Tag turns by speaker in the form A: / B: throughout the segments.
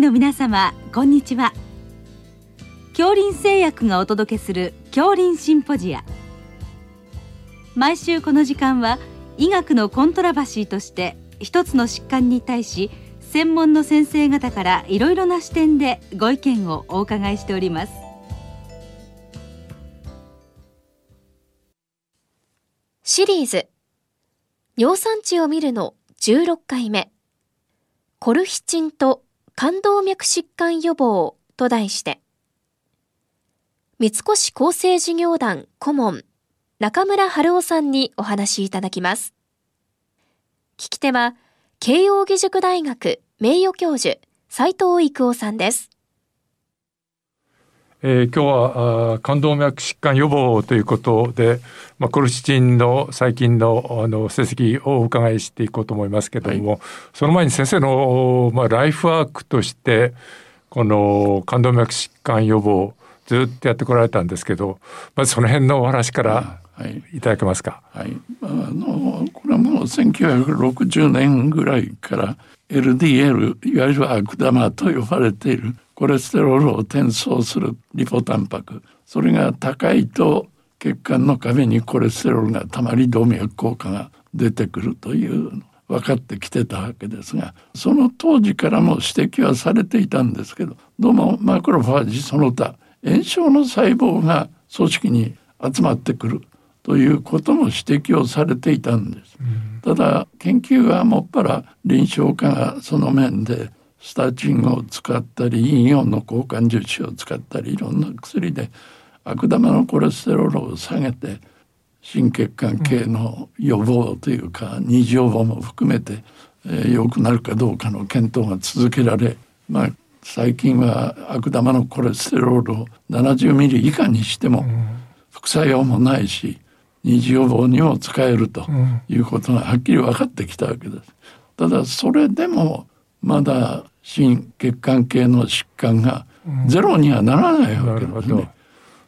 A: の皆様こんにちは。恐林製薬がお届けする恐林シンポジア。毎週この時間は医学のコントラバシーとして一つの疾患に対し専門の先生方からいろいろな視点でご意見をお伺いしております。
B: シリーズ。尿酸値を見るの16回目。コルヒチンと冠動脈疾患予防と題して三越厚生事業団顧問中村春夫さんにお話しいただきます聞き手は慶應義塾大学名誉教授斎藤育夫さんです。
C: えー、今日は冠動脈疾患予防ということで、まあ、コルシチンの最近のあの成績をお伺いしていこうと思いますけれども、はい、その前に先生の、まあ、ライフワークとしてこの冠動脈疾患予防ずっとやってこられたんですけどまずその辺のお話からい。ただけますか？
D: はい、あのこれはもう1960年ぐらいから LDL いわゆる悪玉と呼ばれているコレステロールを転送するリポタンパクそれが高いと血管の壁にコレステロールがたまり動脈硬化が出てくるという分かってきてたわけですがその当時からも指摘はされていたんですけどどうもマクロファージその他炎症の細胞が組織に集まってくるということも指摘をされていたんです。ただ研究はもっぱら臨床家がその面でスタチンを使ったり陰陽の交換樹脂を使ったりいろんな薬で悪玉のコレステロールを下げて心血管系の予防というか二次予防も含めて良、えー、くなるかどうかの検討が続けられまあ最近は悪玉のコレステロールを70ミリ以下にしても副作用もないし二次予防にも使えるということがはっきり分かってきたわけです。ただそれでもまだ心血管系の疾患がゼロにはならないわけですね。うん、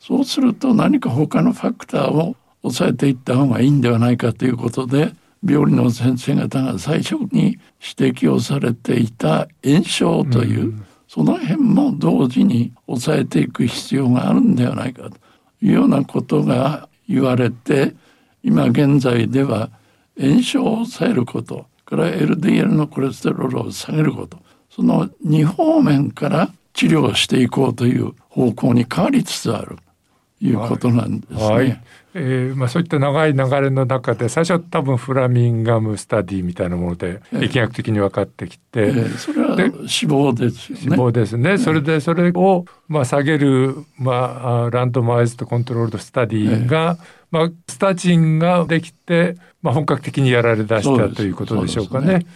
D: そうすると何か他のファクターを抑えていった方がいいんではないかということで病理の先生方が最初に指摘をされていた炎症という、うん、その辺も同時に抑えていく必要があるんではないかというようなことが言われて今現在では炎症を抑えることから LDL のコレステロールを下げることその2方面から治療していこうという方向に変わりつつあるということなんですね。はい。はい
C: えーまあ、そういった長い流れの中で最初は多分フラミンガムスタディみたいなもので疫学的に分かってきて、えー、
D: それは脂肪ですよ
C: ね。脂肪ですね、それでそれを、まあ、下げる、まあ、ランドマイズとコントロールドスタディが、まあ、スタチンができて、まあ、本格的にやられだしたということでしょうかね。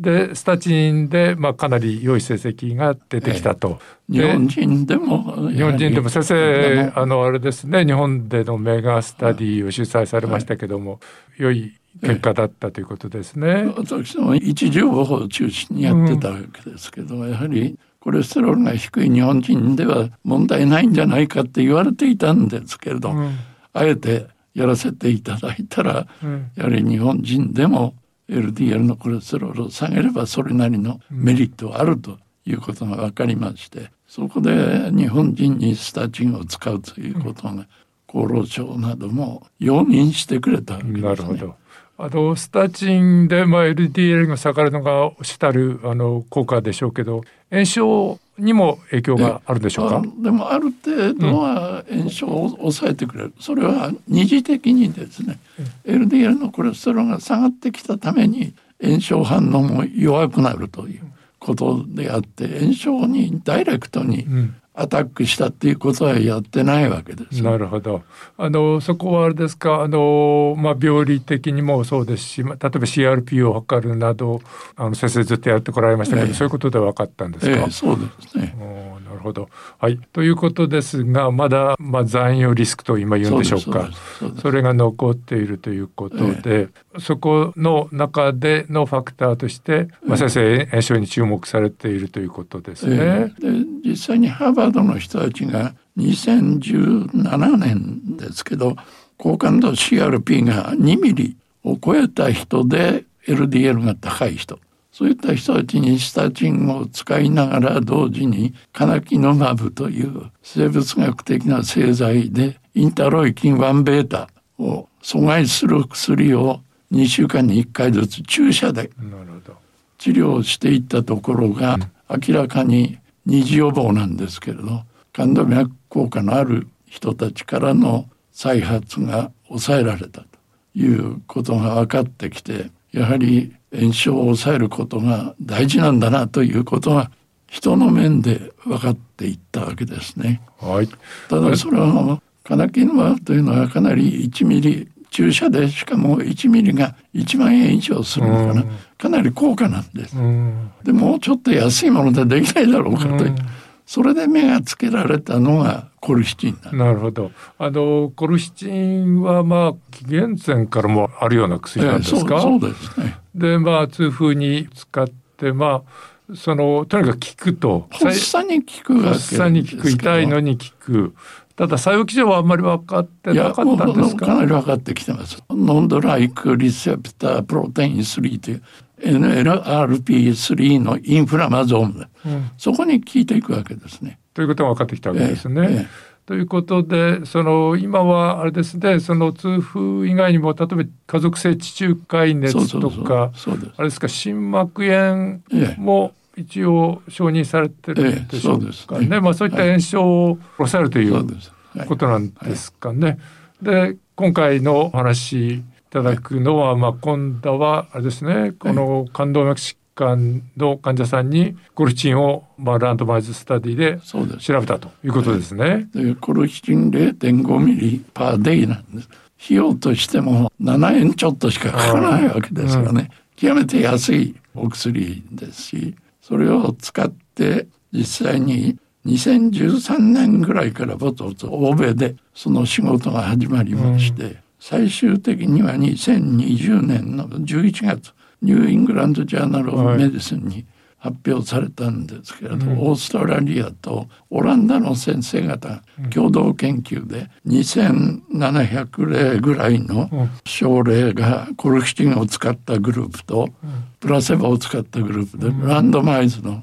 C: でスタチンで、まあ、かなり良い成績が出てきたと。
D: え日本人でも
C: 日本人でも先生あのあれですね日本でのメガスタディを主催されましたけども、はい、良い結果だったということですね。
D: 私も一情報を中心にやってたわけですけど、うん、やはりコレステロールが低い日本人では問題ないんじゃないかって言われていたんですけれど、うん、あえてやらせていただいたら、うん、やはり日本人でも LDL のコレステロールを下げればそれなりのメリットはあるということが分かりましてそこで日本人にスタチンを使うということが厚労省なども容認してくれたわけです、ね、なるほど。
C: あのスタチンで、まあ、LDL が下がるのが主たるあの効果でしょうけど炎症にも影響があるでしょうか？
D: でもある程度は炎症を抑えてくれる、それは二次的にですね、うん、LDL のコレステロールが下がってきたために炎症反応も弱くなるということであって炎症にダイレクトにアタックしたっていうことはやってないわけです。
C: なるほど。あのそこはあれですか？あのまあ病理的にもそうですし、まあ、例えば CRP を測るなどあの先生ずっとやってこられましたけど、えー、そういうことで分かったんですか？え
D: ー、そうですね。
C: なるほど。はい。ということですが、まだまあ残余リスクと今言うんでしょうか。それが残っているということで、えー、そこの中でのファクターとして、まあ先生炎症に注目されているということですね。
D: で実際にハーバードの人たちが2017年ですけど高感度 CRP が2ミリを超えた人で LDL が高い人そういった人たちにスタチンを使いながら同時にカナキノマブという生物学的な製剤でインタロイキン1ベータを阻害する薬を2週間に1回ずつ注射で治療していったところが明らかに二次予防なんですけれど冠動脈効果のある人たちからの再発が抑えられたということが分かってきてやはり炎症を抑えることが大事なんだなということが人の面で分かっていったわけですね。
C: はい、
D: ただそれはカナキヌマというのはかなり1ミリ注射でしかも1ミリが1万円以上するのかな、かなり高価なんです。でもうちょっと安いものでできないだろうかという。それで目がつけられたのがコルシチン
C: なるほど。あのコルシチンはまあ紀元前からもあるような薬なんですか？
D: えそうですね。
C: でまあ痛風に使ってまあそのとにかく効くと。
D: 発作に効く
C: 発作に効く痛いのに効く。ただ作用基準はあんまり分かってなかったんですか？
D: かなり分かってきてます。ノンドライクリセプタープロテイン3という NLRP3 のインフラマゾーム、うん、そこに効いていくわけですね。
C: ということが分かってきたわけですね。ええということでその今はあれですねその痛風以外にも例えば家族性地中海熱とかあれですか心膜炎も一応承認されてるんでしょうかね,、ええまあ、そういった炎症を抑えるということなんですかね。で今回のお話ただくのは、まあ、今度はあれですねこの冠動脈疾患の患者さんにコルチンを、まあ、ランドマイズスタディで調べたということですね。
D: でコルチン0.5ミリパーデイなんです。費用としても7円ちょっとしかかからないわけですよね。うん、極めて安いお薬ですしそれを使って実際に2013年ぐらいからぼつぼつ欧米でその仕事が始まりまして、うん最終的には2020年の11月 New England Journal of Medicine に発表されたんですけれど、はい、オーストラリアとオランダの先生方共同研究で2700例ぐらいの症例がコルキチンを使ったグループとプラセボを使ったグループでランドマイズの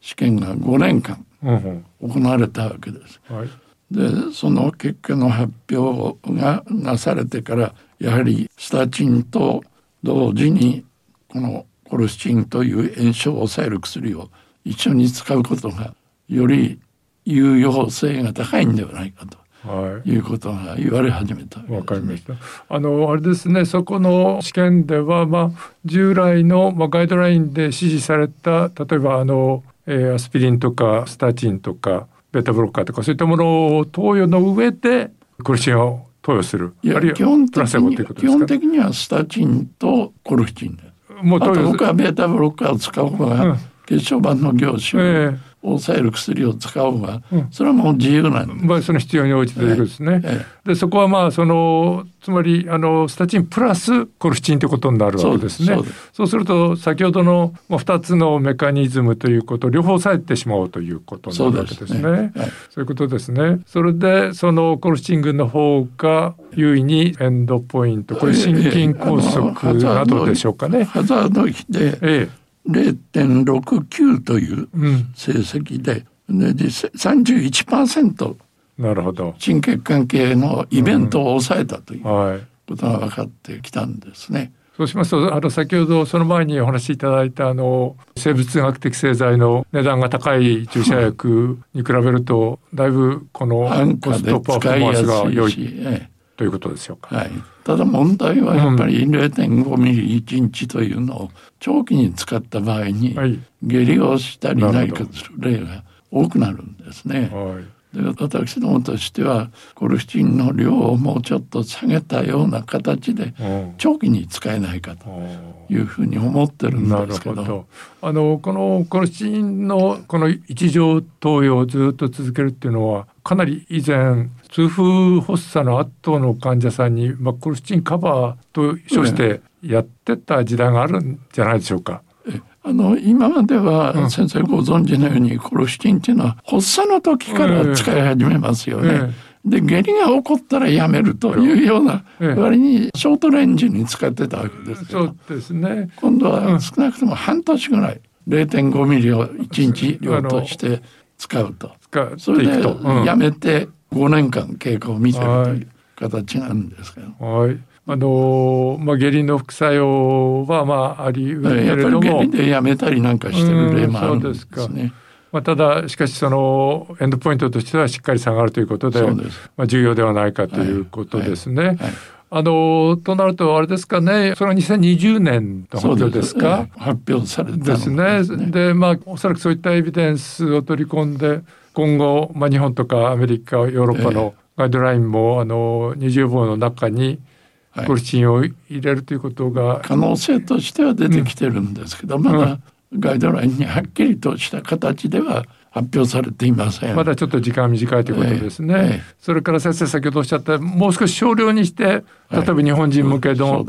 D: 試験が5年間行われたわけです。はいでその結果の発表がなされてからやはりスタチンと同時にこのコルスチンという炎症を抑える薬を一緒に使うことがより有用性が高いんではないかと。はい、いうことが言われ始めたわ、
C: ね、かりました。あのあれですね。そこの試験ではまあ従来のまあガイドラインで指示された例えばあの、えー、アスピリンとかスタチンとかベータブロッカーとかそういったものを投与の上でコルチンを投与する。
D: いや基本的に基本的にはスタチンとコルチンでもう投与僕はベータブロッカーを使う方が、うん、血小板の業種を抑える薬を使うが、うん、それはもう自由なんです。
C: まあその必要に応じてですね。ええ、でそこはまあそのつまりあのスタチンプラスコルチンということになるわけですね。そうすると先ほどのまあ2つのメカニズムということ両方抑えてしまおうということになるわけですね。そう、ねはい、そういうことですね。それでそのコルチン群の方が優位にエンドポイントこれ心筋梗塞などでしょうかね。
D: ハザード比で、ええ0.69という成績で、うん、で実際31%
C: なるほど。
D: 心血管系のイベントを抑えたということが分かってきたんですね。
C: そうしますとあの先ほどその前にお話しいただいたあの生物学的製剤の値段が高い注射薬に比べるとだいぶこのコストパフォーマンスが良いということでしょうか。
D: はい、ただ問題はやっぱり0.5ミリ1日というのを長期に使った場合に下痢をしたり何かする例が多くなるんですね。はいで私どもとしてはコルチンの量をもうちょっと下げたような形で長期に使えないかというふうに思ってるんですけど。ど
C: あのこのコルチンのこの一条投与をずっと続けるっていうのはかなり以前痛風発作の後の患者さんに、まあ、コルチンカバーと称してやってた時代があるんじゃないでしょうか。
D: あの今までは先生ご存知のようにコルシチンっていうのは発作の時から使い始めますよね。で下痢が起こったらやめるというような
C: ええ
D: 割にショートレンジに使ってたわけですけど。
C: そうですね。
D: 今度は少なくとも半年ぐらい0.5ミリを1日量として使うと。それでやめて5年間経過を見せるという形なんですけど。
C: はい。あのまあ下痢の副作用はまああり得るけれども
D: でやめたりなんかしてる例もあるんですね。
C: まあただしかしそのエンドポイントとしてはしっかり下がるということで。まあ重要ではないかということですね。
D: はい
C: あのとなるとあれですかね。それは2020年の発
D: そう
C: 表ですか。
D: ええ発表されたの
C: ですね。で、まあ、おそらくそういったエビデンスを取り込んで、今後、まあ、日本とかアメリカ、ヨーロッパのガイドラインも、あの、二重棒の中に、
D: はい
C: コルチンを入れるということが、
D: 可能性としては出てきてるんですけど、まだガイドラインにはっきりとした形では発表されていません。
C: まだちょっと時間短いということですね。
D: ええええ
C: それから先生先ほどおっしゃったもう少し少量にして例えば日本人向けの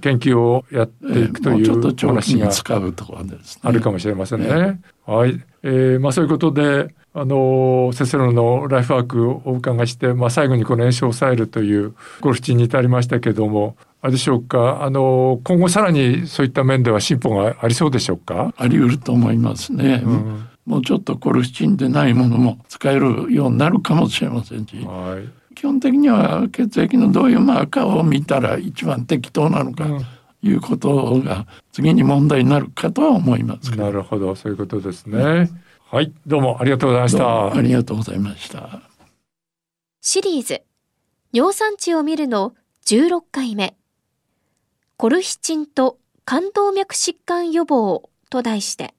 C: 研究をやっていくとい
D: もう
C: 話が
D: 使うところです、ね。
C: あるかもしれませんね。
D: え
C: はい、えーまあそういうことで、あの先生のライフワークをお伺いして、まあ最後にこの炎症を抑えるというゴルフチンに至りましたけども、あれでしょうか？あの今後さらにそういった面では進歩がありそうでしょうか？
D: あり得ると思いますね。
C: うん
D: もうちょっとコルシチンでないものも使えるようになるかもしれませんし、
C: はい。
D: 基本的には血液のどういうマーカーを見たら一番適当なのか
C: うん
D: ということが次に問題になるかとは思います。
C: なるほど、そういうことですね。はい、どうもありがとうございまし
D: どうも
C: た
D: あ。りがとうございました。
B: シリーズ尿酸値を見るの16回目コルヒチンと冠動脈疾患予防と題して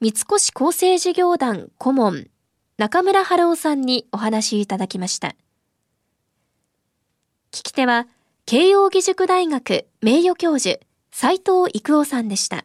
B: 三越厚生事業団顧問中村春夫さんにお話いただきました聞き手は慶應義塾大学名誉教授斉藤育夫さんでした